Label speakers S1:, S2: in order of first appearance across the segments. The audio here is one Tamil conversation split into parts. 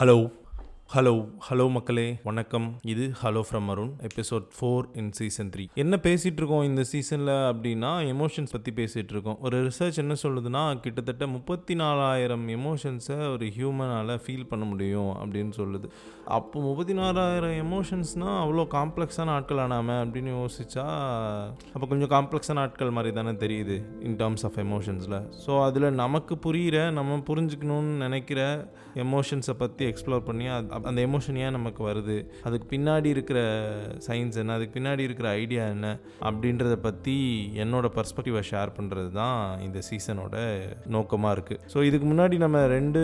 S1: ஹலோ ஹலோ ஹலோ மக்களே வணக்கம் இது hello from Arun episode four in season three என்ன பேசிகிட்டு இருக்கோம் இந்த சீசனில் அப்படின்னா எமோஷன்ஸ் பற்றி பேசிகிட்டு இருக்கோம் ஒரு ரிசர்ச் என்ன சொல்லுதுன்னா கிட்டத்தட்ட முப்பத்தி நாலாயிரம் எமோஷன்ஸை ஒரு ஹியூமனால் ஃபீல் பண்ண முடியும் அப்படின்னு சொல்லுது அப்போ முப்பத்தி நாலாயிரம் எமோஷன்ஸ்னால் அவ்வளோ காம்ப்ளெக்ஸான ஆட்கள் ஆனாமல் அப்படின்னு யோசிச்சா அப்போ கொஞ்சம் காம்ப்ளெக்ஸான ஆட்கள் மாதிரி தானே தெரியுது இன் டேர்ம்ஸ் ஆஃப் எமோஷன்ஸில் ஸோ அதில் நமக்கு புரிகிற நம்ம புரிஞ்சுக்கணும்னு நினைக்கிற எமோஷன்ஸை பற்றி எக்ஸ்ப்ளோர் பண்ணி அந்த எமோஷன் ஏன் நமக்கு வருது அதுக்கு பின்னாடி இருக்கிற சயின்ஸ் என்ன அதுக்கு பின்னாடி இருக்கிற ஐடியா என்ன அப்படின்றத பற்றி என்னோடய பர்ஸ்பெக்டிவை ஷேர் பண்ணுறது தான் இந்த சீசனோட நோக்கமாக இருக்குது ஸோ இதுக்கு முன்னாடி நம்ம ரெண்டு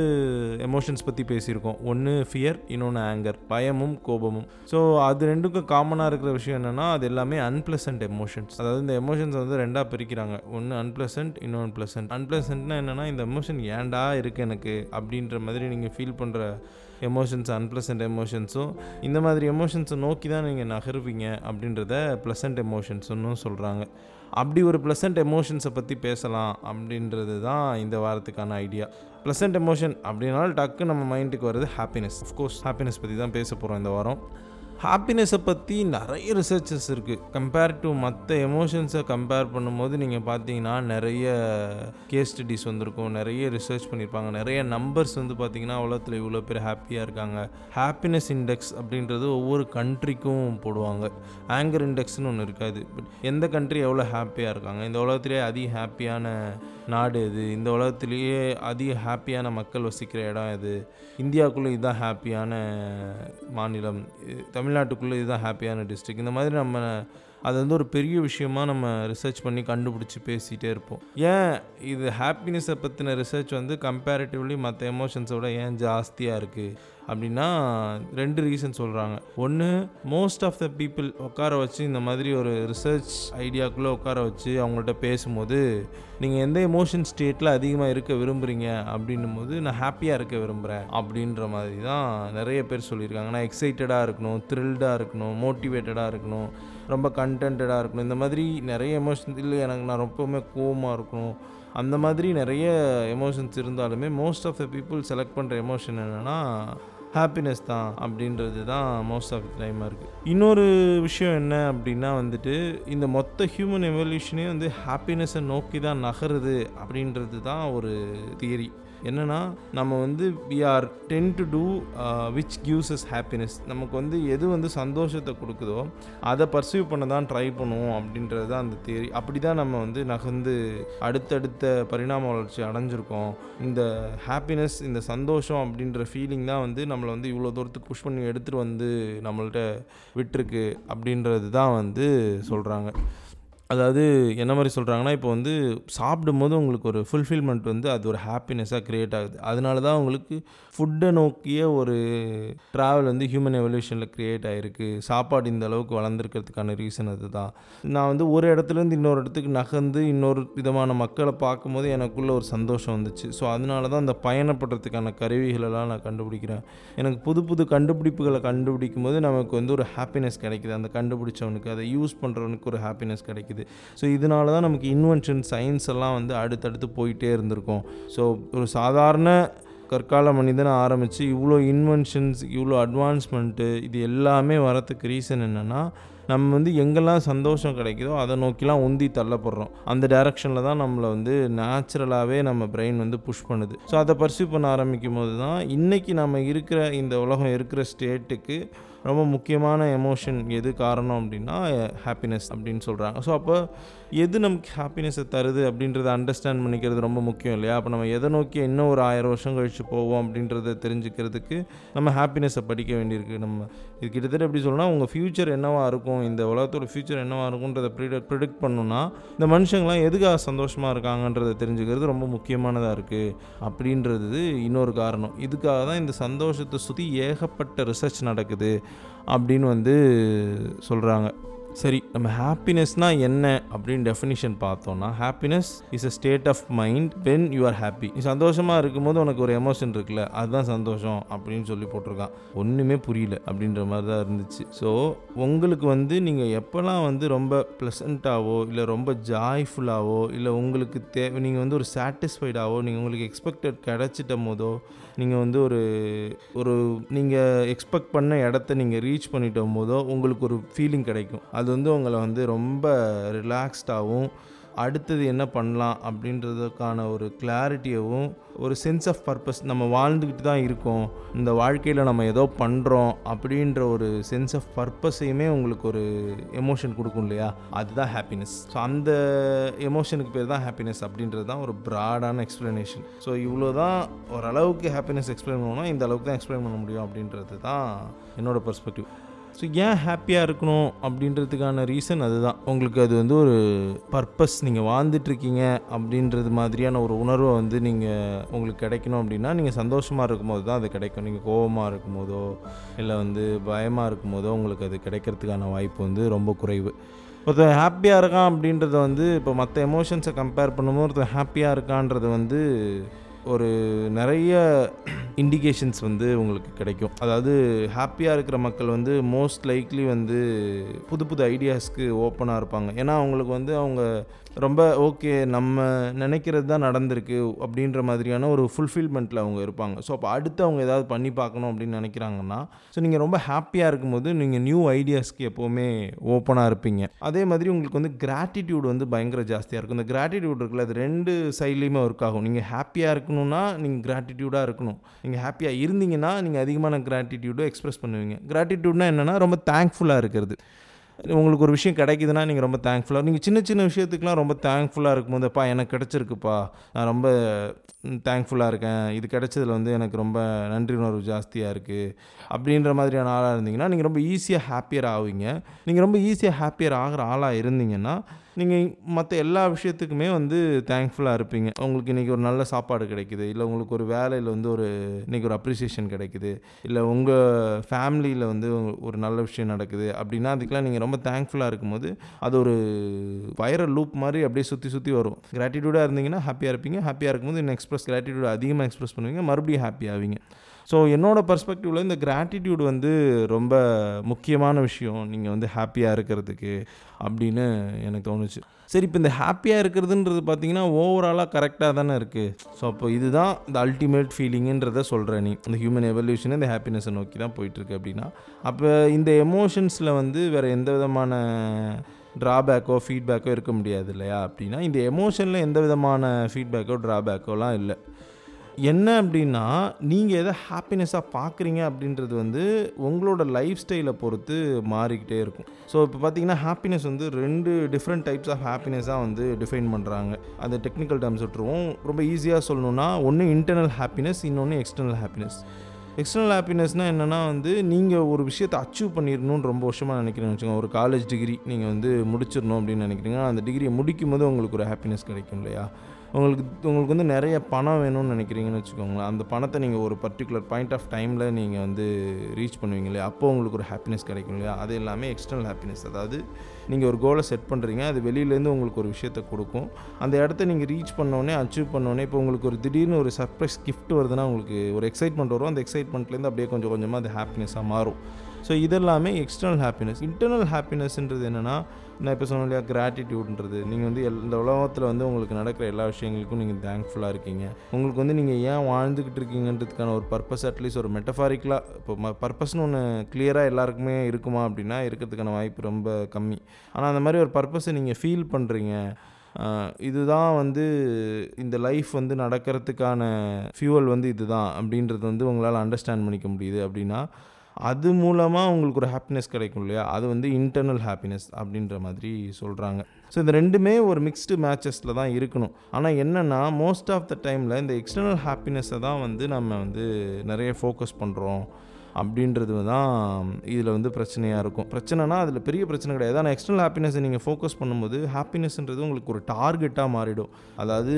S1: எமோஷன்ஸ் பற்றி பேசியிருக்கோம் ஒன்று ஃபியர் இன்னொன்று ஆங்கர் பயமும் கோபமும் ஸோ அது ரெண்டுக்கும் காமனாக இருக்கிற விஷயம் என்னென்னா அது எல்லாமே அன்பிளசன்ட் எமோஷன்ஸ் அதாவது இந்த எமோஷன்ஸ் வந்து ரெண்டாக பிரிக்கிறாங்க ஒன்று அன்பிளசன்ட் இன்னொன்று ப்ளசன்ட் அன்பிளசன்ட்னா என்னென்னா இந்த எமோஷன் ஏண்டா இருக்குது எனக்கு அப்படின்ற மாதிரி நீங்கள் நீங்கள் ஃபீல் பண்ணுற எமோஷன்ஸ் அன்பிளசன்ட் எமோஷன்ஸும் இந்த மாதிரி எமோஷன்ஸை நோக்கி தான் நீங்கள் நகருவீங்க அப்படின்றத ப்ளசன்ட் எமோஷன்ஸ்னு சொல்கிறாங்க அப்படி ஒரு ப்ளசன்ட் எமோஷன்ஸை பற்றி பேசலாம் அப்படின்றது தான் இந்த வாரத்துக்கான ஐடியா ப்ளசன்ட் எமோஷன் அப்படின்னாலும் டக்கு நம்ம மைண்டுக்கு வருது ஹாப்பினஸ் அஃப்கோர்ஸ் ஹாப்பினஸ் பற்றி தான் பேச போகிறோம் இந்த வாரம் ஹாப்பினஸை பற்றி நிறைய ரிசர்ச்சஸ் இருக்குது கம்பேர் டு மற்ற எமோஷன்ஸை கம்பேர் பண்ணும்போது நீங்கள் பார்த்தீங்கன்னா நிறைய கேஸ் ஸ்டடிஸ் வந்திருக்கும் நிறைய ரிசர்ச் பண்ணியிருப்பாங்க நிறைய நம்பர்ஸ் வந்து பார்த்தீங்கன்னா உலகத்தில் இவ்வளோ பேர் ஹாப்பியாக இருக்காங்க ஹாப்பினஸ் இண்டெக்ஸ் அப்படின்றது ஒவ்வொரு கண்ட்ரிக்கும் போடுவாங்க ஆங்கர் இண்டெக்ஸ்னு ஒன்று இருக்காது பட் எந்த கண்ட்ரி எவ்வளோ ஹாப்பியாக இருக்காங்க இந்த உலகத்திலேயே அதிக ஹாப்பியான நாடு இது இந்த உலகத்திலேயே அதிக ஹாப்பியான மக்கள் வசிக்கிற இடம் இது இந்தியாவுக்குள்ளே இதுதான் ஹாப்பியான மாநிலம் தமிழ் தமிழ்நாட்டுக்குள்ளே இதுதான் ஹாப்பியான டிஸ்ட்ரிக் இந்த மாதிரி நம்ம அது வந்து ஒரு பெரிய விஷயமாக நம்ம ரிசர்ச் பண்ணி கண்டுபிடிச்சி பேசிகிட்டே இருப்போம் ஏன் இது ஹாப்பினஸை பற்றின ரிசர்ச் வந்து கம்பேரிட்டிவ்லி மற்ற எமோஷன்ஸோட ஏன் ஜாஸ்தியாக இருக்குது அப்படின்னா ரெண்டு ரீசன் சொல்கிறாங்க ஒன்று மோஸ்ட் ஆஃப் த பீப்புள் உட்கார வச்சு இந்த மாதிரி ஒரு ரிசர்ச் ஐடியாக்குள்ளே உட்கார வச்சு அவங்கள்ட்ட பேசும்போது நீங்கள் எந்த எமோஷன் ஸ்டேட்டில் அதிகமாக இருக்க விரும்புகிறீங்க அப்படின்னும் போது நான் ஹாப்பியாக இருக்க விரும்புகிறேன் அப்படின்ற மாதிரி தான் நிறைய பேர் சொல்லியிருக்காங்க நான் எக்ஸைட்டடாக இருக்கணும் த்ரில்டாக இருக்கணும் மோட்டிவேட்டடாக இருக்கணும் ரொம்ப கண்டென்டாக இருக்கணும் இந்த மாதிரி நிறைய எமோஷன்ஸ் இல்லை எனக்கு நான் ரொம்பவுமே கோவமாக இருக்கணும் அந்த மாதிரி நிறைய எமோஷன்ஸ் இருந்தாலுமே most of the people select பண்ணுற எமோஷன் என்னென்னா ஹாப்பினஸ் தான் அப்படின்றது தான் மோஸ்ட் ஆஃப் டைமாக இருக்குது இன்னொரு விஷயம் என்ன அப்படின்னா வந்துட்டு இந்த மொத்த ஹியூமன் எவல்யூஷனே வந்து ஹாப்பினஸை நோக்கி தான் நகருது அப்படின்றது தான் ஒரு தியரி என்னென்னா நம்ம வந்து we are tend to do which gives us happiness நமக்கு வந்து எது வந்து சந்தோஷத்தை கொடுக்குதோ அதை பர்சீவ் பண்ண தான் ட்ரை பண்ணுவோம் அப்படின்றது தான் அந்த தேரி அப்படி தான் நம்ம வந்து நகர்ந்து அடுத்தடுத்த பரிணாம வளர்ச்சி அடைஞ்சிருக்கோம் இந்த ஹாப்பினஸ் இந்த சந்தோஷம் அப்படின்ற ஃபீலிங் தான் வந்து நம்மளை வந்து இவ்வளோ தூரத்துக்கு புஷ் பண்ணி எடுத்துகிட்டு வந்து நம்மள்கிட்ட விட்டுருக்கு அப்படின்றது தான் வந்து சொல்கிறாங்க அதாவது என்ன மாதிரி சொல்கிறாங்கன்னா இப்போ வந்து சாப்பிடும் போது உங்களுக்கு ஒரு ஃபுல்ஃபில்மெண்ட் வந்து அது ஒரு ஹாப்பினஸ்ஸாக க்ரியேட் ஆகுது அதனால தான் உங்களுக்கு ஃபுட்டை நோக்கிய ஒரு ட்ராவல் வந்து ஹியூமன் எவல்யூஷனில் க்ரியேட் ஆகிருக்கு சாப்பாடு இந்த அளவுக்கு வளர்ந்துருக்கிறதுக்கான ரீசன் அதுதான் நான் வந்து ஒரு இடத்துலேருந்து இன்னொரு இடத்துக்கு நகர்ந்து இன்னொரு விதமான மக்களை பார்க்கும்போது எனக்குள்ளே ஒரு சந்தோஷம் வந்துச்சு ஸோ அதனால தான் அந்த பயணப்படுறதுக்கான கருவிகளெல்லாம் நான் கண்டுபிடிக்கிறேன் எனக்கு புது புது கண்டுபிடிப்புகளை கண்டுபிடிக்கும் போது நமக்கு வந்து ஒரு ஹாப்பினஸ் கிடைக்கிது அந்த கண்டுபிடிச்சவனுக்கு அதை யூஸ் பண்ணுறவனுக்கு ஒரு ஹாப்பினஸ் கிடைக்கிது கிடையாது ஸோ இதனால தான் நமக்கு இன்வென்ஷன் சயின்ஸ் எல்லாம் வந்து அடுத்தடுத்து போயிட்டே இருந்திருக்கும் ஸோ ஒரு சாதாரண கற்கால மனிதனை ஆரம்பித்து இவ்வளோ இன்வென்ஷன்ஸ் இவ்வளோ அட்வான்ஸ்மெண்ட்டு இது எல்லாமே வரத்துக்கு ரீசன் என்னென்னா நம்ம வந்து எங்கெல்லாம் சந்தோஷம் கிடைக்குதோ அதை நோக்கிலாம் உந்தி தள்ளப்படுறோம் அந்த டைரக்ஷனில் தான் நம்மளை வந்து நேச்சுரலாகவே நம்ம பிரெயின் வந்து புஷ் பண்ணுது ஸோ அதை பர்சியூ பண்ண ஆரம்பிக்கும் போது தான் இன்றைக்கி நம்ம இருக்கிற இந்த உலகம் இருக்கிற ஸ்டேட்டுக்கு ரொம்ப முக்கியமான எமோஷன் எது காரணம் அப்படின்னா ஹாப்பினஸ் அப்படின்னு சொல்கிறாங்க ஸோ அப்போ எது நமக்கு ஹாப்பினஸை தருது அப்படின்றத அண்டர்ஸ்டாண்ட் பண்ணிக்கிறது ரொம்ப முக்கியம் இல்லையா அப்போ நம்ம எதை நோக்கி இன்னும் ஒரு ஆயிரம் வருஷம் கழித்து போவோம் அப்படின்றத தெரிஞ்சுக்கிறதுக்கு நம்ம ஹாப்பினஸை படிக்க வேண்டியிருக்கு நம்ம இது கிட்டத்தட்ட எப்படி சொல்லணும்னா உங்கள் ஃப்யூச்சர் என்னவாக இருக்கும் இந்த உலகத்தோட ஃப்யூச்சர் என்னவாக இருக்குன்றதை ப்ரிட ப்ரிடிக்ட் பண்ணணும்னா இந்த மனுஷங்களாம் எதுக்காக சந்தோஷமாக இருக்காங்கன்றதை தெரிஞ்சுக்கிறது ரொம்ப முக்கியமானதாக இருக்குது அப்படின்றது இன்னொரு காரணம் இதுக்காக தான் இந்த சந்தோஷத்தை சுற்றி ஏகப்பட்ட ரிசர்ச் நடக்குது அப்படின்னு வந்து சொல்கிறாங்க சரி நம்ம ஹாப்பினஸ்னால் என்ன அப்படின்னு டெஃபினிஷன் பார்த்தோம்னா happiness is a state of mind when you are happy நீ சந்தோஷமாக இருக்கும்போது உனக்கு ஒரு எமோஷன் இருக்குல்ல அதுதான் சந்தோஷம் அப்படின்னு சொல்லி போட்டிருக்கான் ஒன்றுமே புரியல அப்படின்ற மாதிரி தான் இருந்துச்சு ஸோ உங்களுக்கு வந்து நீங்கள் எப்போல்லாம் வந்து ரொம்ப ப்ளசண்ட்டாவோ இல்லை ரொம்ப ஜாய்ஃபுல்லாவோ இல்லை உங்களுக்கு தேவை நீங்கள் வந்து ஒரு சாட்டிஸ்ஃபைடாவோ நீங்கள் உங்களுக்கு எக்ஸ்பெக்டட் கிடச்சிட்ட போதோ நீங்கள் வந்து ஒரு ஒரு நீங்கள் எக்ஸ்பெக்ட் பண்ண இடத்த நீங்கள் ரீச் பண்ணிட்ட போதோ உங்களுக்கு ஒரு ஃபீலிங் கிடைக்கும் அது அது வந்து உங்களை வந்து ரொம்ப ரிலாக்ஸ்டாகவும் அடுத்தது என்ன பண்ணலாம் அப்படின்றதுக்கான ஒரு கிளாரிட்டியவும் ஒரு சென்ஸ் ஆஃப் பர்பஸ் நம்ம வாழ்ந்துக்கிட்டு தான் இருக்கோம் இந்த வாழ்க்கையில் நம்ம ஏதோ பண்ணுறோம் அப்படின்ற ஒரு சென்ஸ் ஆஃப் பர்பஸையுமே உங்களுக்கு ஒரு எமோஷன் கொடுக்கும் இல்லையா அதுதான் ஹாப்பினஸ் ஸோ அந்த எமோஷனுக்கு பேர் தான் ஹாப்பினஸ் அப்படின்றது தான் ஒரு ப்ராடான எக்ஸ்ப்ளனேஷன் ஸோ இவ்வளோ தான் ஓரளவுக்கு ஹாப்பினஸ் எக்ஸ்பிளைன் பண்ணணும் இந்த அளவுக்கு தான் எக்ஸ்பிளைன் பண்ண முடியும் அப்படின்றது தான் என்னோடய பர்ஸ்பெக்டிவ் ஸோ ஏன் ஹாப்பியாக இருக்கணும் அப்படின்றதுக்கான ரீசன் அதுதான் உங்களுக்கு அது வந்து ஒரு பர்பஸ் நீங்கள் வாழ்ந்துட்டுருக்கீங்க அப்படின்றது மாதிரியான ஒரு உணர்வை வந்து நீங்கள் உங்களுக்கு கிடைக்கணும் அப்படின்னா நீங்கள் சந்தோஷமாக இருக்கும்போது தான் அது கிடைக்கும் நீங்கள் கோபமாக இருக்கும்போதோ இல்லை வந்து பயமாக இருக்கும்போதோ உங்களுக்கு அது கிடைக்கிறதுக்கான வாய்ப்பு வந்து ரொம்ப குறைவு ஒருத்தன் ஹாப்பியாக இருக்கான் அப்படின்றத வந்து இப்போ மற்ற எமோஷன்ஸை கம்பேர் பண்ணும்போது ஒருத்தன் ஹாப்பியாக இருக்கான்றது வந்து ஒரு நிறைய இண்டிகேஷன்ஸ் வந்து உங்களுக்கு கிடைக்கும் அதாவது ஹாப்பியாக இருக்கிற மக்கள் வந்து மோஸ்ட் லைக்லி வந்து புது புது ஐடியாஸ்க்கு ஓப்பனாக இருப்பாங்க ஏன்னா அவங்களுக்கு வந்து அவங்க ரொம்ப ஓகே நம்ம நினைக்கிறது தான் நடந்திருக்கு அப்படின்ற மாதிரியான ஒரு ஃபுல்ஃபில்மெண்ட்டில் அவங்க இருப்பாங்க ஸோ அப்போ அடுத்து அவங்க ஏதாவது பண்ணி பார்க்கணும் அப்படின்னு நினைக்கிறாங்கன்னா ஸோ நீங்கள் ரொம்ப ஹாப்பியாக இருக்கும்போது நீங்கள் நியூ ஐடியாஸ்க்கு எப்போவுமே ஓப்பனாக இருப்பீங்க அதே மாதிரி உங்களுக்கு வந்து கிராட்டிடியூட் வந்து பயங்கர ஜாஸ்தியாக இருக்கும் இந்த கிராட்டிடியூட் இருக்குல்ல அது ரெண்டு சைட்லேயுமே ஒர்க் ஆகும் நீங்கள் ஹாப்பியாக இருக்கணும் இருக்கணும்னா நீங்கள் கிராட்டிடியூடாக இருக்கணும் நீங்கள் ஹாப்பியாக இருந்தீங்கன்னா நீங்கள் அதிகமான கிராட்டிடியூடை எக்ஸ்ப்ரெஸ் பண்ணுவீங்க கிராட்டிடியூட்னா என்னென்னா ரொம்ப தேங்க்ஃபுல்லாக இருக்கிறது உங்களுக்கு ஒரு விஷயம் கிடைக்குதுன்னா நீங்கள் ரொம்ப தேங்க்ஃபுல்லாக நீங்கள் சின்ன சின்ன விஷயத்துக்குலாம் ரொம்ப தேங்க்ஃபுல்லாக இருக்கும்போது அப்பா எனக்கு கிடச்சிருக்குப்பா நான் ரொம்ப தேங்க்ஃபுல்லாக இருக்கேன் இது கிடச்சதில் வந்து எனக்கு ரொம்ப நன்றி உணர்வு ஜாஸ்தியாக இருக்குது அப்படின்ற மாதிரியான ஆளாக இருந்தீங்கன்னா நீங்கள் ரொம்ப ஈஸியாக ஹாப்பியர் ஆவீங்க நீங்கள் ரொம்ப ஈஸியாக ஹாப்பியர் ஆகிற ஆளாக இருந்தீங்கன்னா நீங்கள் மற்ற எல்லா விஷயத்துக்குமே வந்து தேங்க்ஃபுல்லாக இருப்பீங்க உங்களுக்கு இன்றைக்கி ஒரு நல்ல சாப்பாடு கிடைக்குது இல்லை உங்களுக்கு ஒரு வேலையில் வந்து ஒரு இன்றைக்கி ஒரு அப்ரிசியேஷன் கிடைக்குது இல்லை உங்கள் ஃபேமிலியில் வந்து ஒரு நல்ல விஷயம் நடக்குது அப்படின்னா அதுக்கெலாம் நீங்கள் ரொம்ப தேங்க்ஃபுல்லாக இருக்கும்போது அது ஒரு வைரல் லூப் மாதிரி அப்படியே சுற்றி சுற்றி வரும் கிராட்டிடியூடாக இருந்தீங்கன்னா ஹாப்பியாக இருப்பீங்க ஹாப்பியாக இருக்கும்போது இன்னும் எக்ஸ்பிரஸ் கிராட்டிடியூட் அதிகமாக எக்ஸ்பிரஸ் பண்ணுவீங்க மறுபடியும் ஹாப்பி ஆவீங்க ஸோ என்னோடய பர்ஸ்பெக்டிவில் இந்த கிராட்டிடியூட் வந்து ரொம்ப முக்கியமான விஷயம் நீங்கள் வந்து ஹாப்பியாக இருக்கிறதுக்கு அப்படின்னு எனக்கு தோணுச்சு சரி இப்போ இந்த ஹாப்பியாக இருக்கிறதுன்றது பார்த்தீங்கன்னா ஓவராலாக கரெக்டாக தானே இருக்குது ஸோ அப்போ இதுதான் இந்த அல்டிமேட் ஃபீலிங்குன்றத சொல்கிறேன் நீ இந்த ஹியூமன் எவல்யூஷனே இந்த ஹாப்பினஸை நோக்கி தான் போயிட்டுருக்கு அப்படின்னா அப்போ இந்த எமோஷன்ஸில் வந்து வேறு எந்த விதமான ட்ராபேக்கோ ஃபீட்பேக்கோ இருக்க முடியாது இல்லையா அப்படின்னா இந்த எமோஷனில் எந்த விதமான ஃபீட்பேக்கோ ட்ராபேக்கோலாம் இல்லை என்ன அப்படின்னா நீங்கள் எதை ஹாப்பினஸ்ஸாக பார்க்குறீங்க அப்படின்றது வந்து உங்களோட லைஃப் ஸ்டைலை பொறுத்து மாறிக்கிட்டே இருக்கும் ஸோ இப்போ பார்த்தீங்கன்னா ஹாப்பினஸ் வந்து ரெண்டு டிஃப்ரெண்ட் டைப்ஸ் ஆஃப் ஹாப்பினஸ்ஸாக வந்து டிஃபைன் பண்ணுறாங்க அந்த டெக்னிக்கல் டேர்ம்ஸ் விட்டுருவோம் ரொம்ப ஈஸியாக சொல்லணுன்னா ஒன்று இன்டர்னல் ஹாப்பினஸ் இன்னொன்று எக்ஸ்டர்னல் ஹாப்பினஸ் எக்ஸ்டர்னல் ஹாப்பினஸ்னால் என்னென்னா வந்து நீங்கள் ஒரு விஷயத்தை அச்சீவ் பண்ணிடணும்னு ரொம்ப வருஷமாக நினைக்கிறேன் வச்சுக்கோங்க ஒரு காலேஜ் டிகிரி நீங்கள் வந்து முடிச்சிடணும் அப்படின்னு நினைக்கிறீங்க அந்த டிகிரியை முடிக்கும் போது உங்களுக்கு ஒரு ஹாப்பினஸ் கிடைக்கும் இல்லையா உங்களுக்கு உங்களுக்கு வந்து நிறைய பணம் வேணும்னு நினைக்கிறீங்கன்னு வச்சுக்கோங்களேன் அந்த பணத்தை நீங்கள் ஒரு பர்டிகுலர் பாயிண்ட் ஆஃப் டைமில் நீங்கள் வந்து ரீச் பண்ணுவீங்க இல்லையா அப்போ உங்களுக்கு ஒரு ஹாப்பினஸ் கிடைக்கும் இல்லையா அது எல்லாமே எக்ஸ்டர்னல் ஹாப்பினஸ் அதாவது நீங்கள் ஒரு கோலை செட் பண்ணுறீங்க அது வெளியிலேருந்து உங்களுக்கு ஒரு விஷயத்தை கொடுக்கும் அந்த இடத்த நீங்கள் ரீச் பண்ணோடனே அச்சீவ் பண்ணோடனே இப்போ உங்களுக்கு ஒரு திடீர்னு ஒரு சர்ப்ரைஸ் கிஃப்ட் வருதுன்னா உங்களுக்கு ஒரு எக்ஸைட்மெண்ட் வரும் அந்த எக்ஸைட்மெண்ட்லேருந்து அப்படியே கொஞ்சம் கொஞ்சமாக அது ஹாப்பினஸாக மாறும் ஸோ இதெல்லாமே எக்ஸ்டர்னல் ஹாப்பினஸ் இன்டர்னல் ஹாப்பினஸ்ன்றது என்னென்னா நான் இப்போ சொன்ன இல்லையா கிராட்டிடியூட்ன்றது நீங்கள் வந்து எல் இந்த உலகத்தில் வந்து உங்களுக்கு நடக்கிற எல்லா விஷயங்களுக்கும் நீங்கள் தேங்க்ஃபுல்லாக இருக்கீங்க உங்களுக்கு வந்து நீங்கள் ஏன் வாழ்ந்துக்கிட்டு இருக்கீங்கன்றதுக்கான ஒரு பர்பஸ் அட்லீஸ்ட் ஒரு மெட்டஃபாரிக்கலாக இப்போ பர்பஸ்னு ஒன்று கிளியராக எல்லாருக்குமே இருக்குமா அப்படின்னா இருக்கிறதுக்கான வாய்ப்பு ரொம்ப கம்மி ஆனால் அந்த மாதிரி ஒரு பர்பஸை நீங்கள் ஃபீல் பண்ணுறீங்க இதுதான் வந்து இந்த லைஃப் வந்து நடக்கிறதுக்கான ஃபியூவல் வந்து இதுதான் அப்படின்றது வந்து உங்களால் அண்டர்ஸ்டாண்ட் பண்ணிக்க முடியுது அப்படின்னா அது மூலமாக உங்களுக்கு ஒரு ஹாப்பினஸ் கிடைக்கும் இல்லையா அது வந்து இன்டர்னல் ஹாப்பினஸ் அப்படின்ற மாதிரி சொல்கிறாங்க ஸோ இந்த ரெண்டுமே ஒரு மிக்ஸ்டு மேட்சஸில் தான் இருக்கணும் ஆனால் என்னென்னா மோஸ்ட் ஆஃப் த டைமில் இந்த எக்ஸ்டர்னல் ஹாப்பினஸை தான் வந்து நம்ம வந்து நிறைய ஃபோக்கஸ் பண்ணுறோம் அப்படின்றது தான் இதில் வந்து பிரச்சனையாக இருக்கும் பிரச்சனைனா அதில் பெரிய பிரச்சனை கிடையாது ஆனால் எக்ஸ்டர்னல் ஹாப்பினஸை நீங்கள் ஃபோக்கஸ் பண்ணும்போது ஹாப்பினஸ்ன்றது உங்களுக்கு ஒரு டார்கெட்டாக மாறிடும் அதாவது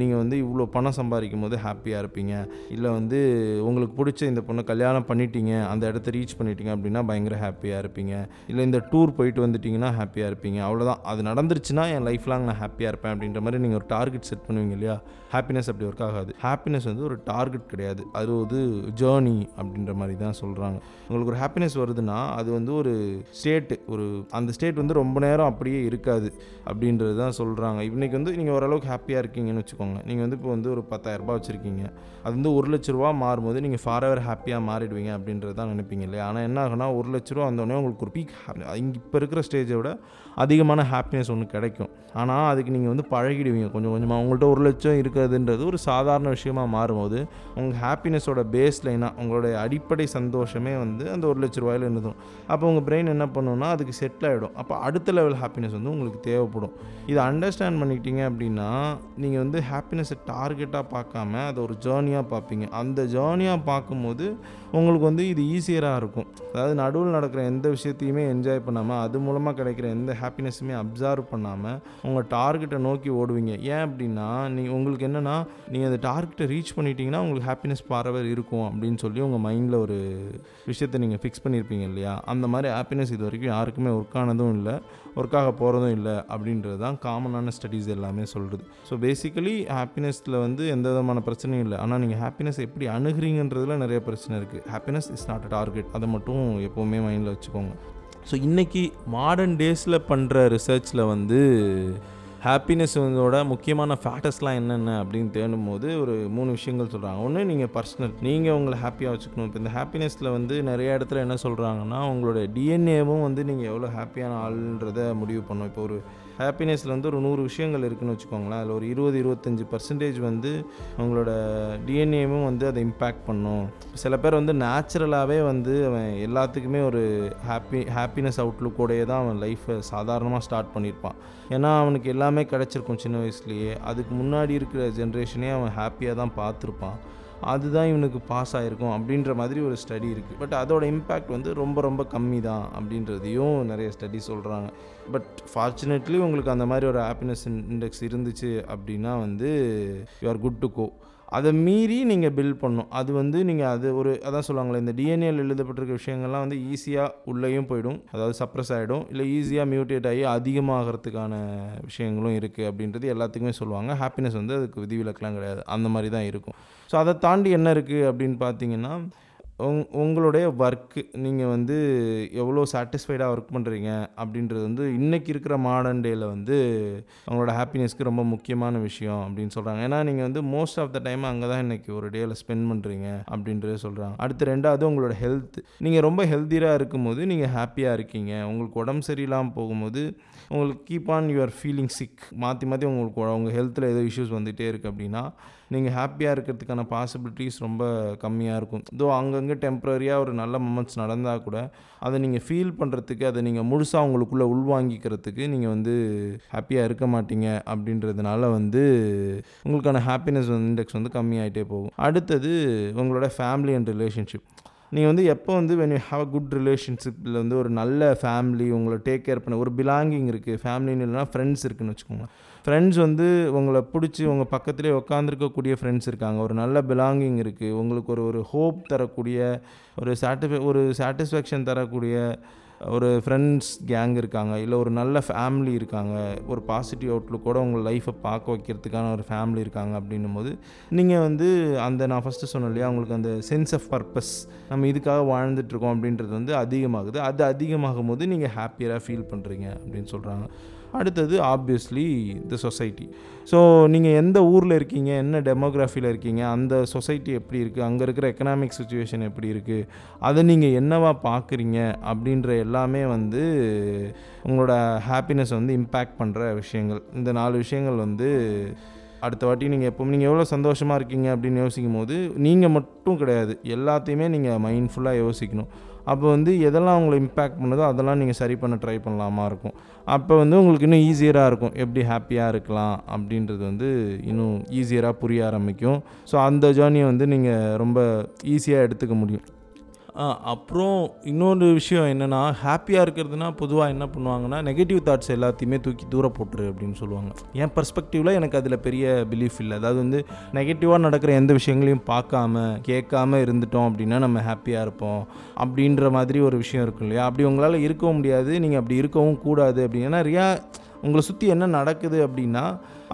S1: நீங்கள் வந்து இவ்வளோ பணம் சம்பாதிக்கும் போது ஹாப்பியாக இருப்பீங்க இல்லை வந்து உங்களுக்கு பிடிச்ச இந்த பொண்ணை கல்யாணம் பண்ணிட்டீங்க அந்த இடத்த ரீச் பண்ணிட்டீங்க அப்படின்னா பயங்கர ஹாப்பியாக இருப்பீங்க இல்லை இந்த டூர் போயிட்டு வந்துட்டிங்கன்னா ஹாப்பியாக இருப்பீங்க அவ்வளோதான் அது நடந்துருச்சுன்னா என் லைஃப் லாங் நான் ஹாப்பியாக இருப்பேன் அப்படின்ற மாதிரி நீங்கள் ஒரு டார்கெட் செட் பண்ணுவீங்க இல்லையா ஹாப்பினஸ் அப்படி ஒர்க் ஆகாது ஹாப்பினஸ் வந்து ஒரு டார்கெட் கிடையாது அது ஒரு ஜேர்னி அப்படின்ற மாதிரி தான் தான் சொல்கிறாங்க உங்களுக்கு ஒரு ஹாப்பினஸ் வருதுன்னா அது வந்து ஒரு ஸ்டேட்டு ஒரு அந்த ஸ்டேட் வந்து ரொம்ப நேரம் அப்படியே இருக்காது அப்படின்றது தான் சொல்கிறாங்க இன்றைக்கி வந்து நீங்கள் ஓரளவுக்கு ஹாப்பியாக இருக்கீங்கன்னு வச்சுக்கோங்க நீங்கள் வந்து இப்போ வந்து ஒரு பத்தாயிரரூபா வச்சுருக்கீங்க அது வந்து ஒரு லட்ச ரூபா மாறும்போது நீங்கள் ஃபார்எவர் ஹாப்பியாக மாறிடுவீங்க அப்படின்றது தான் நினைப்பீங்க இல்லையா ஆனால் என்ன ஆகுனா ஒரு லட்ச ரூபா வந்தோடனே உங்களுக்கு ஒரு பீக் இங்கே இப்போ இருக்கிற ஸ்டேஜை விட அதிகமான ஹாப்பினஸ் ஒன்று கிடைக்கும் ஆனால் அதுக்கு நீங்கள் வந்து பழகிடுவீங்க கொஞ்சம் கொஞ்சமாக உங்கள்கிட்ட ஒரு லட்சம் இருக்கிறதுன்றது ஒரு சாதாரண விஷயமாக மாறும்போது உங்கள் ஹாப்பினஸோட பேஸ் லைனாக உங்களுடைய அடிப்படை சந்தோஷமே வந்து அந்த ஒரு லட்ச ரூபாயில் இருந்துடும் அப்போ உங்கள் பிரெயின் என்ன பண்ணுன்னா அதுக்கு செட்டில் ஆகிடும் அப்போ அடுத்த லெவல் ஹாப்பினஸ் வந்து உங்களுக்கு தேவைப்படும் இதை அண்டர்ஸ்டாண்ட் பண்ணிக்கிட்டீங்க அப்படின்னா நீங்கள் வந்து ஹாப்பினஸை டார்கெட்டாக பார்க்காம அதை ஒரு ஜேர்னியாக பார்ப்பீங்க அந்த ஜேர்னியாக பார்க்கும்போது உங்களுக்கு வந்து இது ஈஸியராக இருக்கும் அதாவது நடுவில் நடக்கிற எந்த விஷயத்தையுமே என்ஜாய் பண்ணாமல் அது மூலமாக கிடைக்கிற எந்த ஹாப்பினஸுமே அப்சர்வ் பண்ணாமல் உங்கள் டார்கெட்டை நோக்கி ஓடுவீங்க ஏன் அப்படின்னா நீ உங்களுக்கு என்னென்னா நீங்கள் அந்த டார்கெட்டை ரீச் பண்ணிட்டீங்கன்னா உங்களுக்கு ஹாப்பினஸ் பாரவர் இருக்கும் அப்படின்னு சொல்லி உங்கள் மைண்டில் ஒரு விஷயத்தை நீங்கள் ஃபிக்ஸ் பண்ணியிருப்பீங்க இல்லையா அந்த மாதிரி ஹாப்பினஸ் இது வரைக்கும் யாருக்குமே ஒர்க் ஆனதும் இல்லை ஒர்க் ஆக போகிறதும் இல்லை அப்படின்றது தான் காமனான ஸ்டடீஸ் எல்லாமே சொல்கிறது ஸோ பேசிக்கலி ஹாப்பினஸில் வந்து எந்த விதமான பிரச்சனையும் இல்லை ஆனால் நீங்கள் ஹாப்பினஸ் எப்படி அணுகிறீங்கன்றதுல நிறைய பிரச்சனை இருக்குது happiness is not a target அதை மட்டும் எப்போவுமே மைண்டில் வச்சுக்கோங்க ஸோ இன்றைக்கி மாடர்ன் டேஸில் பண்ணுற ரிசர்ச்சில் வந்து ஹாப்பினஸோட முக்கியமான ஃபேக்டர்ஸ்லாம் என்னென்ன அப்படின்னு தேடும் போது ஒரு மூணு விஷயங்கள் சொல்கிறாங்க ஒன்று நீங்கள் பர்சனல் நீங்கள் உங்களை ஹாப்பியாக வச்சுக்கணும் இப்போ இந்த ஹாப்பினஸில் வந்து நிறைய இடத்துல என்ன சொல்கிறாங்கன்னா உங்களோட டிஎன்ஏவும் வந்து நீங்கள் எவ்வளோ ஹாப்பியான ஆளுன்றதை முடிவு பண்ணணும் இப்போ ஒரு ஹாப்பினஸில் வந்து ஒரு நூறு விஷயங்கள் இருக்குதுன்னு வச்சுக்கோங்களேன் அதில் ஒரு இருபது இருபத்தஞ்சி பர்சன்டேஜ் வந்து அவங்களோட டிஎன்ஏவும் வந்து அதை இம்பேக்ட் பண்ணும் சில பேர் வந்து நேச்சுரலாகவே வந்து அவன் எல்லாத்துக்குமே ஒரு ஹாப்பி ஹாப்பினஸ் அவுட்லுக்கோடையே தான் அவன் லைஃப்பை சாதாரணமாக ஸ்டார்ட் பண்ணியிருப்பான் ஏன்னா அவனுக்கு எல்லாமே கிடச்சிருக்கும் சின்ன வயசுலேயே அதுக்கு முன்னாடி இருக்கிற ஜென்ரேஷனே அவன் ஹாப்பியாக தான் பார்த்துருப்பான் அதுதான் இவனுக்கு பாஸ் ஆகிருக்கும் அப்படின்ற மாதிரி ஒரு ஸ்டடி இருக்குது பட் அதோட இம்பேக்ட் வந்து ரொம்ப ரொம்ப கம்மி தான் அப்படின்றதையும் நிறைய ஸ்டடி சொல்கிறாங்க பட் ஃபார்ச்சுனேட்லி உங்களுக்கு அந்த மாதிரி ஒரு ஹாப்பினஸ் இண்டெக்ஸ் இருந்துச்சு அப்படின்னா வந்து you are good to go அதை மீறி நீங்கள் பில் பண்ணும் அது வந்து நீங்கள் அது ஒரு அதான் சொல்லுவாங்களே இந்த டிஎன்ஏல எழுதப்பட்டிருக்க விஷயங்கள்லாம் வந்து ஈஸியாக உள்ளேயும் போயிடும் அதாவது சப்ரஸ் ஆகிடும் இல்லை ஈஸியாக மியூட்டேட் ஆகி அதிகமாகிறதுக்கான விஷயங்களும் இருக்குது அப்படின்றது எல்லாத்துக்குமே சொல்லுவாங்க ஹாப்பினஸ் வந்து அதுக்கு விதிவிலக்கெலாம் கிடையாது அந்த மாதிரி தான் இருக்கும் ஸோ அதை தாண்டி என்ன இருக்குது அப்படின்னு பார்த்தீங்கன்னா உங் உங்களுடைய ஒர்க்கு நீங்கள் வந்து எவ்வளோ சாட்டிஸ்ஃபைடாக ஒர்க் பண்ணுறீங்க அப்படின்றது வந்து இன்றைக்கி இருக்கிற மாடர்ன் டேயில் வந்து அவங்களோட ஹாப்பினஸ்க்கு ரொம்ப முக்கியமான விஷயம் அப்படின்னு சொல்கிறாங்க ஏன்னா நீங்கள் வந்து மோஸ்ட் ஆஃப் த டைம் அங்கே தான் இன்றைக்கி ஒரு டேயில் ஸ்பெண்ட் பண்ணுறீங்க அப்படின்றத சொல்கிறாங்க அடுத்து ரெண்டாவது உங்களோட ஹெல்த் நீங்கள் ரொம்ப ஹெல்த்தியாக இருக்கும்போது நீங்கள் ஹாப்பியாக இருக்கீங்க உங்களுக்கு உடம்பு சரியில்லாமல் போகும்போது உங்களுக்கு keep on your feeling sick மாற்றி மாற்றி உங்களுக்கு உங்கள் ஹெல்த்தில் ஏதோ இஷ்யூஸ் வந்துகிட்டே இருக்குது அப்படின்னா நீங்கள் ஹாப்பியாக இருக்கிறதுக்கான பாசிபிலிட்டிஸ் ரொம்ப கம்மியாக இருக்கும் இதோ அங்கங்கே டெம்ப்ரரியாக ஒரு நல்ல மொமெண்ட்ஸ் நடந்தால் கூட அதை நீங்கள் ஃபீல் பண்ணுறதுக்கு அதை நீங்கள் முழுசாக உங்களுக்குள்ளே உள்வாங்கிக்கிறதுக்கு நீங்கள் வந்து ஹாப்பியாக இருக்க மாட்டீங்க அப்படின்றதுனால வந்து உங்களுக்கான ஹாப்பினஸ் இண்டெக்ஸ் வந்து கம்மியாகிட்டே போகும் அடுத்தது உங்களோட ஃபேமிலி அண்ட் ரிலேஷன்ஷிப் நீங்கள் வந்து எப்போ வந்து when you have a good ரிலேஷன்ஷிப்பில் வந்து ஒரு நல்ல ஃபேமிலி உங்களை டேக் கேர் பண்ண ஒரு பிலாங்கிங் இருக்குது ஃபேமிலின்னு இல்லைனா ஃப்ரெண்ட்ஸ் இருக்குதுன்னு வச்சுக்கோங்களேன் ஃப்ரெண்ட்ஸ் வந்து உங்களை பிடிச்சி உங்கள் பக்கத்துலேயே உட்காந்துருக்கக்கூடிய ஃப்ரெண்ட்ஸ் இருக்காங்க ஒரு நல்ல பிலாங்கிங் இருக்குது உங்களுக்கு ஒரு ஒரு ஹோப் தரக்கூடிய ஒரு சாட்டிஸ்ஃபை ஒரு சாட்டிஸ்ஃபேக்ஷன் தரக்கூடிய ஒரு ஃப்ரெண்ட்ஸ் கேங் இருக்காங்க இல்லை ஒரு நல்ல ஃபேமிலி இருக்காங்க ஒரு பாசிட்டிவ் கூட உங்கள் லைஃப்பை பார்க்க வைக்கிறதுக்கான ஒரு ஃபேமிலி இருக்காங்க அப்படின்னும் போது நீங்கள் வந்து அந்த நான் ஃபஸ்ட்டு சொன்னேன் இல்லையா உங்களுக்கு அந்த சென்ஸ் ஆஃப் பர்பஸ் நம்ம இதுக்காக வாழ்ந்துட்டுருக்கோம் அப்படின்றது வந்து அதிகமாகுது அது அதிகமாகும் போது நீங்கள் ஹாப்பியராக ஃபீல் பண்ணுறீங்க அப்படின்னு சொல்கிறாங்க அடுத்தது ஆப்வியஸ்லி த சொசைட்டி ஸோ நீங்கள் எந்த ஊரில் இருக்கீங்க என்ன டெமோகிராஃபியில் இருக்கீங்க அந்த சொசைட்டி எப்படி இருக்குது அங்கே இருக்கிற எக்கனாமிக் சுச்சுவேஷன் எப்படி இருக்குது அதை நீங்கள் என்னவா பார்க்குறீங்க அப்படின்ற எல்லாமே வந்து உங்களோட ஹாப்பினஸ் வந்து இம்பேக்ட் பண்ணுற விஷயங்கள் இந்த நாலு விஷயங்கள் வந்து அடுத்த வாட்டி நீங்கள் எப்போ நீங்கள் எவ்வளோ சந்தோஷமாக இருக்கீங்க அப்படின்னு யோசிக்கும் போது நீங்கள் மட்டும் கிடையாது எல்லாத்தையுமே நீங்கள் மைண்ட்ஃபுல்லாக யோசிக்கணும் அப்போ வந்து எதெல்லாம் உங்களை இம்பேக்ட் பண்ணுதோ அதெல்லாம் நீங்கள் சரி பண்ண ட்ரை பண்ணலாமா இருக்கும் அப்போ வந்து உங்களுக்கு இன்னும் ஈஸியராக இருக்கும் எப்படி ஹாப்பியாக இருக்கலாம் அப்படின்றது வந்து இன்னும் ஈஸியராக புரிய ஆரம்பிக்கும் ஸோ அந்த ஜேர்னியை வந்து நீங்கள் ரொம்ப ஈஸியாக எடுத்துக்க முடியும் அப்புறம் இன்னொரு விஷயம் என்னென்னா ஹாப்பியாக இருக்கிறதுனா பொதுவாக என்ன பண்ணுவாங்கன்னா நெகட்டிவ் தாட்ஸ் எல்லாத்தையுமே தூக்கி தூர போட்டுரு அப்படின்னு சொல்லுவாங்க என் பர்ஸ்பெக்டிவில் எனக்கு அதில் பெரிய பிலீஃப் இல்லை அதாவது வந்து நெகட்டிவாக நடக்கிற எந்த விஷயங்களையும் பார்க்காம கேட்காம இருந்துட்டோம் அப்படின்னா நம்ம ஹாப்பியாக இருப்போம் அப்படின்ற மாதிரி ஒரு விஷயம் இருக்கும் இல்லையா அப்படி உங்களால் இருக்கவும் முடியாது நீங்கள் அப்படி இருக்கவும் கூடாது அப்படின்னா நிறையா உங்களை சுற்றி என்ன நடக்குது அப்படின்னா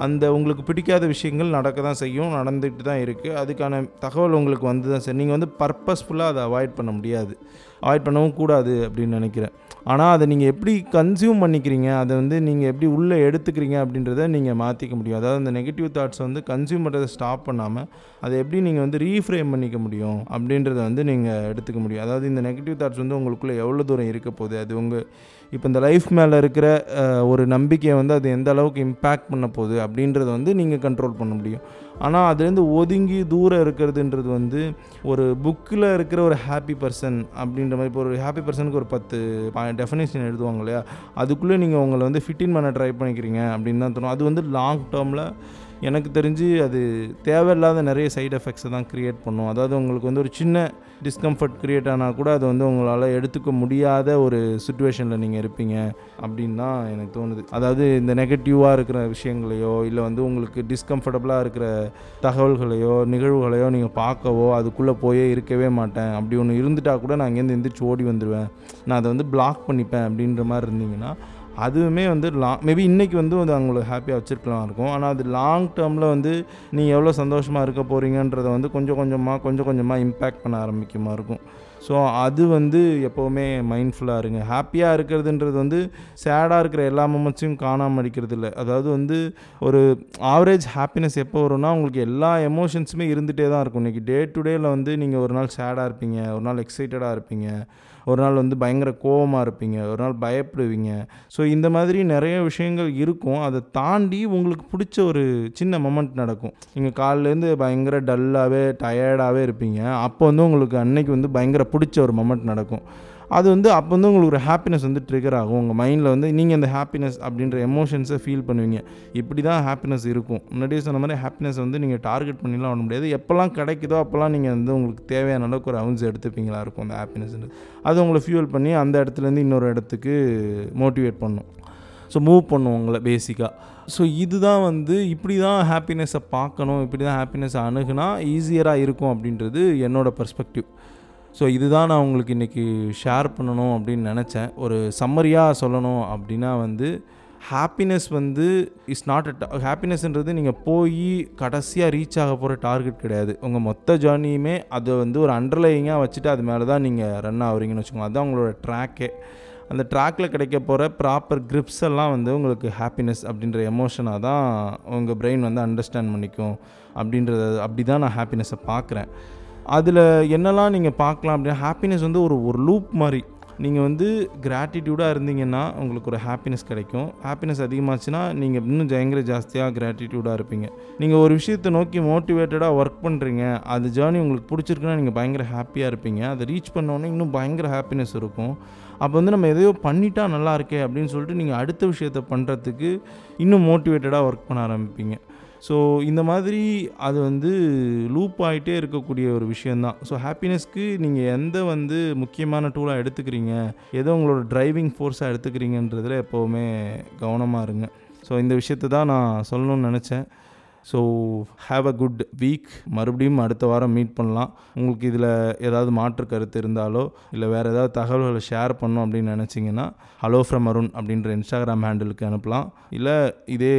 S1: அந்த உங்களுக்கு பிடிக்காத விஷயங்கள் நடக்க தான் செய்யும் நடந்துகிட்டு தான் இருக்குது அதுக்கான தகவல் உங்களுக்கு வந்து தான் சரி நீங்கள் வந்து பர்பஸ்ஃபுல்லாக அதை அவாய்ட் பண்ண முடியாது அவாய்ட் பண்ணவும் கூடாது அப்படின்னு நினைக்கிறேன் ஆனால் அதை நீங்கள் எப்படி கன்சியூம் பண்ணிக்கிறீங்க அதை வந்து நீங்கள் எப்படி உள்ளே எடுத்துக்கிறீங்க அப்படின்றத நீங்கள் மாற்றிக்க முடியும் அதாவது அந்த நெகட்டிவ் தாட்ஸை வந்து கன்சியூம் பண்ணுறதை ஸ்டாப் பண்ணாமல் அதை எப்படி நீங்கள் வந்து ரீஃப்ரேம் பண்ணிக்க முடியும் அப்படின்றத வந்து நீங்கள் எடுத்துக்க முடியும் அதாவது இந்த நெகட்டிவ் தாட்ஸ் வந்து உங்களுக்குள்ளே எவ்வளோ தூரம் இருக்க போகுது அது உங்கள் இப்போ இந்த லைஃப் மேலே இருக்கிற ஒரு நம்பிக்கையை வந்து அது எந்த அளவுக்கு இம்பேக்ட் பண்ண போகுது அப்படின்றத வந்து நீங்கள் கண்ட்ரோல் பண்ண முடியும் ஆனால் அதுலேருந்து ஒதுங்கி தூரம் இருக்கிறதுன்றது வந்து ஒரு புக்கில் இருக்கிற ஒரு ஹாப்பி பர்சன் அப்படின்ற மாதிரி இப்போ ஒரு ஹாப்பி பர்சனுக்கு ஒரு பத்து டெஃபினேஷன் எழுதுவாங்க இல்லையா அதுக்குள்ளே நீங்கள் உங்களை வந்து ஃபிட்டின் பண்ண ட்ரை பண்ணிக்கிறீங்க அப்படின்னு தான் தோணும் அது வந்து லாங் டேர்மில் எனக்கு தெரிஞ்சு அது தேவையில்லாத நிறைய சைடு எஃபெக்ட்ஸை தான் க்ரியேட் பண்ணும் அதாவது உங்களுக்கு வந்து ஒரு சின்ன டிஸ்கம்ஃபர்ட் க்ரியேட் ஆனால் கூட அது வந்து உங்களால் எடுத்துக்க முடியாத ஒரு சுச்சுவேஷனில் நீங்கள் இருப்பீங்க அப்படின்னு தான் எனக்கு தோணுது அதாவது இந்த நெகட்டிவாக இருக்கிற விஷயங்களையோ இல்லை வந்து உங்களுக்கு டிஸ்கம்ஃபர்டபுளாக இருக்கிற தகவல்களையோ நிகழ்வுகளையோ நீங்கள் பார்க்கவோ அதுக்குள்ளே போயே இருக்கவே மாட்டேன் அப்படி ஒன்று இருந்துட்டால் கூட நான் இங்கேருந்து எந்திரிச்சு ஓடி வந்துடுவேன் நான் அதை வந்து பிளாக் பண்ணிப்பேன் அப்படின்ற மாதிரி இருந்தீங்கன்னா அதுவுமே வந்து லாங் மேபி இன்றைக்கி வந்து அது அவங்களுக்கு ஹாப்பியாக வச்சுருக்கலாம் இருக்கும் ஆனால் அது லாங் டேர்மில் வந்து நீ எவ்வளோ சந்தோஷமாக இருக்க போகிறீங்கன்றத வந்து கொஞ்சம் கொஞ்சமாக கொஞ்சம் கொஞ்சமாக இம்பேக்ட் பண்ண ஆரம்பிக்குமா இருக்கும் ஸோ அது வந்து எப்போவுமே மைண்ட்ஃபுல்லாக இருங்க ஹாப்பியாக இருக்கிறதுன்றது வந்து சேடாக இருக்கிற எல்லா மொமெண்ட்ஸையும் காணாமல் அடிக்கிறது இல்லை அதாவது வந்து ஒரு ஆவரேஜ் ஹாப்பினஸ் எப்போ வரும்னா உங்களுக்கு எல்லா எமோஷன்ஸுமே இருந்துகிட்டே தான் இருக்கும் இன்றைக்கி டே டு டேயில் வந்து நீங்கள் ஒரு நாள் சேடாக இருப்பீங்க ஒரு நாள் எக்ஸைட்டடாக இருப்பீங்க ஒரு நாள் வந்து பயங்கர கோபமாக இருப்பீங்க ஒரு நாள் பயப்படுவீங்க ஸோ இந்த மாதிரி நிறைய விஷயங்கள் இருக்கும் அதை தாண்டி உங்களுக்கு பிடிச்ச ஒரு சின்ன மொமெண்ட் நடக்கும் நீங்கள் காலிலேருந்து பயங்கர டல்லாகவே டயர்டாகவே இருப்பீங்க அப்போ வந்து உங்களுக்கு அன்னைக்கு வந்து பயங்கர பிடிச்ச ஒரு மொமெண்ட் நடக்கும் அது வந்து அப்போ வந்து உங்களுக்கு ஒரு ஹாப்பினஸ் வந்து ட்ரிகர் ஆகும் உங்கள் மைண்டில் வந்து நீங்கள் அந்த ஹாப்பினஸ் அப்படின்ற எமோஷன்ஸை ஃபீல் பண்ணுவீங்க இப்படி தான் ஹாப்பினஸ் இருக்கும் முன்னாடியே சொன்ன மாதிரி ஹாப்பினஸ் வந்து நீங்கள் டார்கெட் பண்ணிலாம் ஆட முடியாது எப்போல்லாம் கிடைக்குதோ அப்போல்லாம் நீங்கள் வந்து உங்களுக்கு தேவையான அளவுக்கு ஒரு அவுன்ஸ் எடுத்துப்பீங்களா இருக்கும் அந்த ஹாப்பினஸ்ன்றது அது உங்களை ஃபியூல் பண்ணி அந்த இடத்துலேருந்து இன்னொரு இடத்துக்கு மோட்டிவேட் பண்ணும் ஸோ மூவ் பண்ணும் உங்களை பேசிக்காக ஸோ இதுதான் வந்து இப்படி தான் ஹாப்பினஸ்ஸை பார்க்கணும் இப்படி தான் ஹாப்பினஸ் அணுகுனா ஈஸியராக இருக்கும் அப்படின்றது என்னோடய பர்ஸ்பெக்டிவ் ஸோ இதுதான் நான் உங்களுக்கு இன்றைக்கி ஷேர் பண்ணணும் அப்படின்னு நினச்சேன் ஒரு சம்மரியாக சொல்லணும் அப்படின்னா வந்து ஹாப்பினஸ் வந்து இஸ் நாட் அ ஹாப்பினஸ்ன்றது நீங்கள் போய் கடைசியாக ரீச் ஆக போகிற டார்கெட் கிடையாது உங்கள் மொத்த ஜேர்னியுமே அதை வந்து ஒரு அண்டர்லைங்காக வச்சுட்டு அது மேலே தான் நீங்கள் ரன் ஆகுறீங்கன்னு வச்சுக்கோங்க அதுதான் உங்களோட ட்ராக்கே அந்த ட்ராக்ல கிடைக்க போகிற ப்ராப்பர் கிரிப்ஸ் எல்லாம் வந்து உங்களுக்கு ஹாப்பினஸ் அப்படின்ற எமோஷனாக தான் உங்கள் பிரெயின் வந்து அண்டர்ஸ்டாண்ட் பண்ணிக்கும் அப்படின்றத அப்படி தான் நான் ஹாப்பினஸை பார்க்குறேன் அதில் என்னெல்லாம் நீங்கள் பார்க்கலாம் அப்படின்னா ஹாப்பினஸ் வந்து ஒரு ஒரு லூப் மாதிரி நீங்கள் வந்து கிராட்டிடியூடாக இருந்தீங்கன்னா உங்களுக்கு ஒரு ஹாப்பினஸ் கிடைக்கும் ஹாப்பினஸ் அதிகமாச்சுன்னா நீங்கள் இன்னும் ஜெயங்கர ஜாஸ்தியாக கிராட்டிடியூடாக இருப்பீங்க நீங்கள் ஒரு விஷயத்தை நோக்கி மோட்டிவேட்டடாக ஒர்க் பண்ணுறீங்க அது ஜேர்னி உங்களுக்கு பிடிச்சிருக்குன்னா நீங்கள் பயங்கர ஹாப்பியாக இருப்பீங்க அதை ரீச் பண்ணோன்னே இன்னும் பயங்கர ஹாப்பினஸ் இருக்கும் அப்போ வந்து நம்ம எதையோ பண்ணிட்டா நல்லா இருக்கே அப்படின்னு சொல்லிட்டு நீங்கள் அடுத்த விஷயத்தை பண்ணுறதுக்கு இன்னும் மோட்டிவேட்டடாக ஒர்க் பண்ண ஆரம்பிப்பீங்க ஸோ இந்த மாதிரி அது வந்து லூப் ஆகிட்டே இருக்கக்கூடிய ஒரு விஷயந்தான் ஸோ ஹாப்பினஸ்க்கு நீங்கள் எந்த வந்து முக்கியமான டூலாக எடுத்துக்கிறீங்க எதோ உங்களோட ட்ரைவிங் ஃபோர்ஸாக எடுத்துக்கிறீங்கன்றதில் எப்போவுமே கவனமாக இருங்க ஸோ இந்த விஷயத்தை தான் நான் சொல்லணும்னு நினச்சேன் so have a good week மறுபடியும் அடுத்த வாரம் மீட் பண்ணலாம் உங்களுக்கு இதில் ஏதாவது மாற்று கருத்து இருந்தாலோ இல்லை வேறு ஏதாவது தகவல்களை ஷேர் பண்ணோம் அப்படின்னு நினச்சிங்கன்னா ஹலோ ஃப்ரம் அருண் அப்படின்ற இன்ஸ்டாகிராம் ஹேண்டிலுக்கு அனுப்பலாம் இல்லை இதே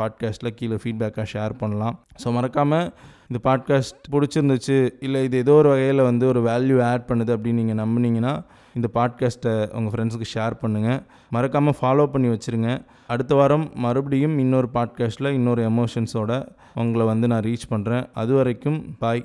S1: பாட்காஸ்ட்டில் கீழே ஃபீட்பேக்காக ஷேர் பண்ணலாம் ஸோ மறக்காமல் இந்த பாட்காஸ்ட் பிடிச்சிருந்துச்சு இல்லை இது ஏதோ ஒரு வகையில் வந்து ஒரு வேல்யூ ஆட் பண்ணுது அப்படின்னு நீங்கள் நம்புனீங்கன்னா இந்த பாட்காஸ்ட்டை உங்கள் ஃப்ரெண்ட்ஸுக்கு ஷேர் பண்ணுங்கள் மறக்காமல் ஃபாலோ பண்ணி வச்சுருங்க அடுத்த வாரம் மறுபடியும் இன்னொரு பாட்காஸ்ட்டில் இன்னொரு எமோஷன்ஸோட உங்களை வந்து நான் ரீச் பண்ணுறேன் அது வரைக்கும் பாய்